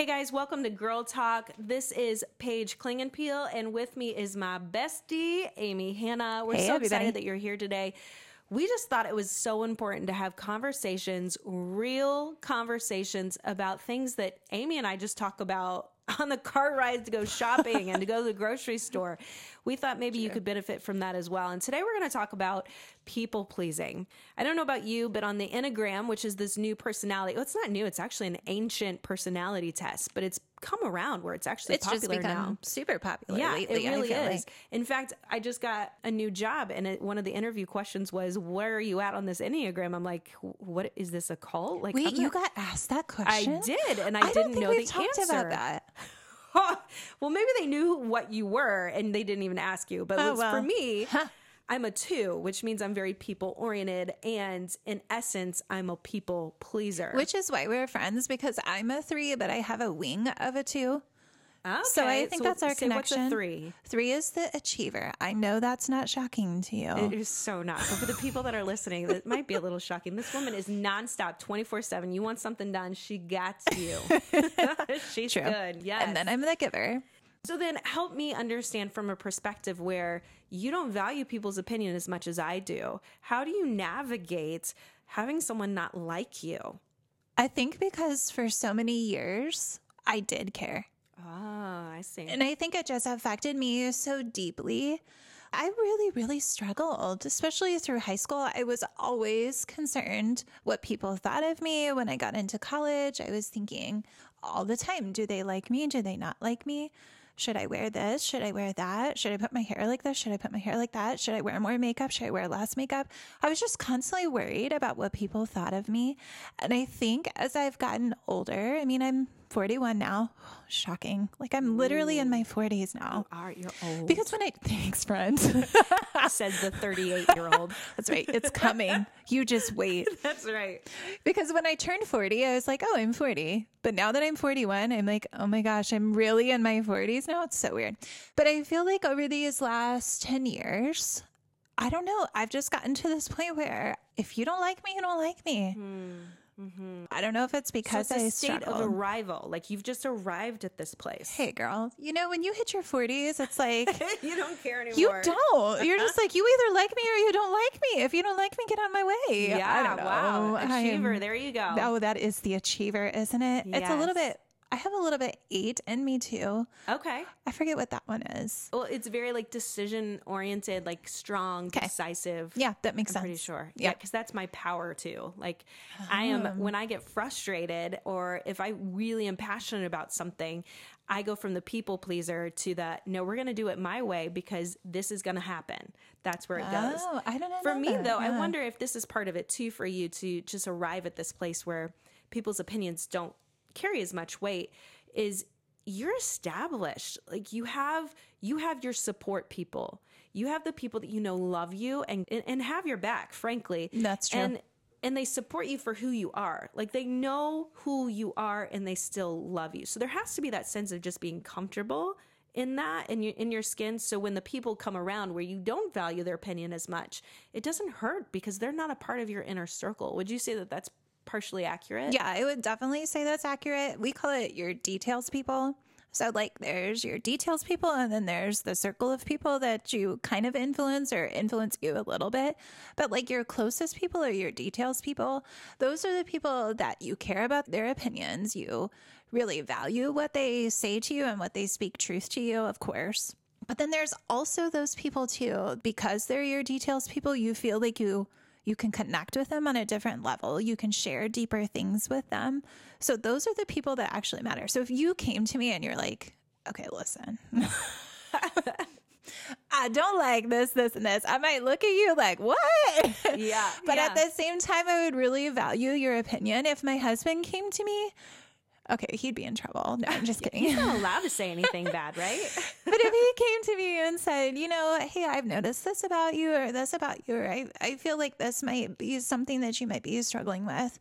Hey guys, welcome to Girl Talk. This is Paige Klingenpeel, and with me is my bestie, Amy Hannah. We're Hey, so everybody. excited that you're here today. We just thought it was so important to have conversations, real conversations about things that Amy and I just talk about on the car rides to go shopping and to go to the grocery store. We thought maybe you could benefit from that as well. And today we're going to talk about people pleasing. I don't know about you, but on the Enneagram, which is this new personality, well, it's not new, it's actually an ancient personality test, but it's come around where it's actually It's just popular become now. super popular Yeah, lately. it really I feel is. like. In fact, I just got a new job, and it, one of the interview questions was, "Where are you at on this enneagram?" I'm like, "What is this a cult?" Like, Wait, I'm you got asked that question? I did, and I, I didn't know the answer. about that. well, maybe they knew what you were, and they didn't even ask you. But Oh, what's- for well. me. I'm a two, which means I'm very people oriented. And in essence, I'm a people pleaser. Which is why we're friends because I'm a three, but I have a wing of a two. So I Okay, think that's our say What's a connection. three? Three is the achiever. I know that's not shocking to you. It is so not. But for the people that are listening, it might be a little shocking. This woman is nonstop, 24 7. You want something done, she got you. She's True. good. Yes. And then I'm the giver. So then help me understand from a perspective where you don't value people's opinion as much as I do. How do you navigate having someone not like you? I think because for so many years, I did care. Ah, I see. And I think it just affected me so deeply. I really, really struggled, especially through high school. I was always concerned what people thought of me. When I got into college, I was thinking all the time do they like me? Do they not like me? Should I wear this? Should I wear that? Should I put my hair like this? Should I put my hair like that? Should I wear more makeup? Should I wear less makeup? I was just constantly worried about what people thought of me. And I think as I've gotten older, I mean, I'm 41 now. Shocking. Like I'm literally in my 40s now. All right, you're old. Because when I thanks, friend. said the 38 year old. That's right. It's coming. You just wait. That's right. Because when I turned 40, I was like, oh, I'm 40. But now that I'm 41, I'm like, oh my gosh, I'm really in my 40s now. It's so weird. But I feel like over these last 10 years, I don't know. I've just gotten to this point where if you don't like me, you don't like me. Hmm. Mm-hmm. I don't know if it's So because it's a I state of arrival. Like you've just arrived at this place. Hey, girl, you know, when you hit your 40s, it's like, you don't care anymore. You don't. You're just like you either like me or you don't like me. If you don't like me, get on my way. Yeah, I don't know. wow. Achiever, there you go. Oh, that is the achiever, isn't it? It's a little bit. I have a little bit eight in me too. Okay. I forget what that one is. Well, it's very like decision oriented, like strong, decisive. Yeah, that makes I'm sense. pretty sure. Yeah. Yeah, because that's my power too. Like, I am ah. when I get frustrated or if I really am passionate about something, I go from the people pleaser to the no, we're going to do it my way because this is going to happen. That's where it goes. Oh, I don't know. For me, that. though, I wonder if this is part of it too for you to just arrive at this place where people's opinions don't carry as much weight. Is you're established. Like you have you have your support people. You have the people that you know love you and and, have your back frankly. That's true. and and they support you for who you are. Like they know who you are and they still love you. So there has to be that sense of just being comfortable in that in your in your skin. So when the people come around where you don't value their opinion as much it doesn't hurt because they're not a part of your inner circle. Would you say that that's partially accurate Yeah, I would definitely say that's accurate. We call it your details people. So, like, there's your details people, and then there's the circle of people that you kind of influence or influence you a little bit. But, like, your closest people or your details people, those are the people that you care about their opinions. You really value what they say to you and what they speak truth to you, of course. But then there's also those people too, because they're your details people, you feel like you you can connect with them on a different level. You can share deeper things with them. So those are the people that actually matter. So if you came to me and you're like, okay, listen. I don't like this, this, and this. I might look at you like, what? yeah But yeah. at the same time, I would really value your opinion. If my husband came to me, okay, he'd be in trouble. No, I'm just kidding. He's not allowed to say anything bad, right? But if he came to me and said, you know, hey, I've noticed this about you or this about you, or I, I feel like this might be something that you might be struggling with,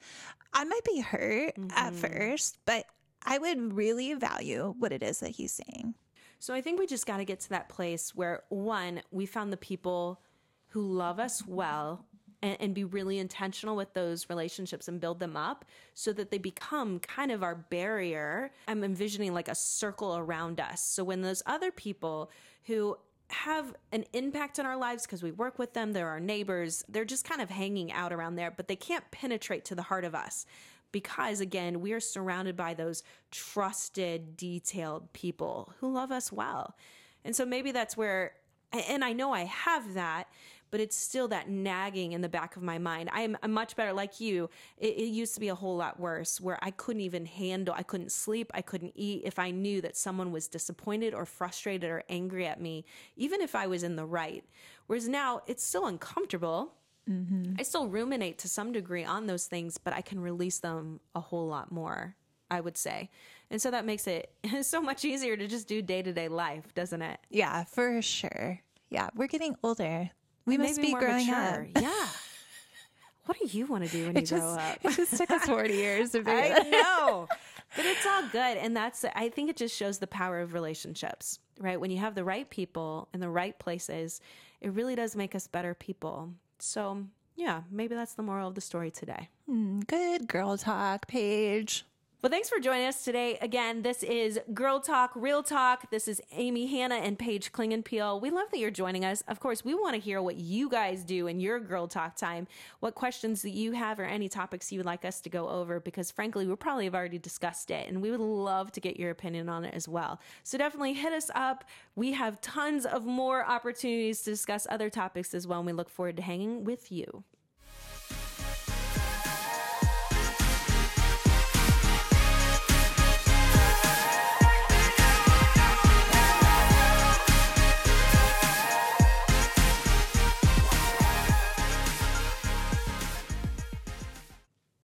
I might be hurt at mm-hmm. first, but I would really value what it is that he's saying. So I think we just got to get to that place where one, we found the people who love us well and, and be really intentional with those relationships and build them up so that they become kind of our barrier. I'm envisioning like a circle around us. So when those other people who have an impact on our lives because we work with them, they're our neighbors, they're just kind of hanging out around there, but they can't penetrate to the heart of us because again, we are surrounded by those trusted, detailed people who love us well. And so maybe that's where, and I know I have that, but it's still that nagging in the back of my mind. I am much better like you. It, it, used to be a whole lot worse where I couldn't even handle, I couldn't sleep, I couldn't eat if I knew that someone was disappointed or frustrated or angry at me, even if I was in the right. Whereas now it's still uncomfortable. Mm-hmm. I still ruminate to some degree on those things, but I can release them a whole lot more, I would say. And so that makes it so much easier to just do day to day life, doesn't it? Yeah, for sure. Yeah, we're getting older. We and must be growing mature. up. Yeah. What do you want to do when it you just, grow up? It just took us 40 years to figure I know. But it's all good. And that's, I think it just shows the power of relationships, right? When you have the right people in the right places, it really does make us better people. So, yeah, maybe that's the moral of the story today. Mm, good girl talk, Paige. Well, thanks for joining us today. Again, this is Girl Talk, Real Talk. This is Amy Hanna and Paige Klingenpeel. We love that you're joining us. Of course, we want to hear what you guys do in your Girl Talk time, what questions that you have, or any topics you would like us to go over, because frankly, we probably have already discussed it, and we would love to get your opinion on it as well. So definitely hit us up. We have tons of more opportunities to discuss other topics as well, and we look forward to hanging with you.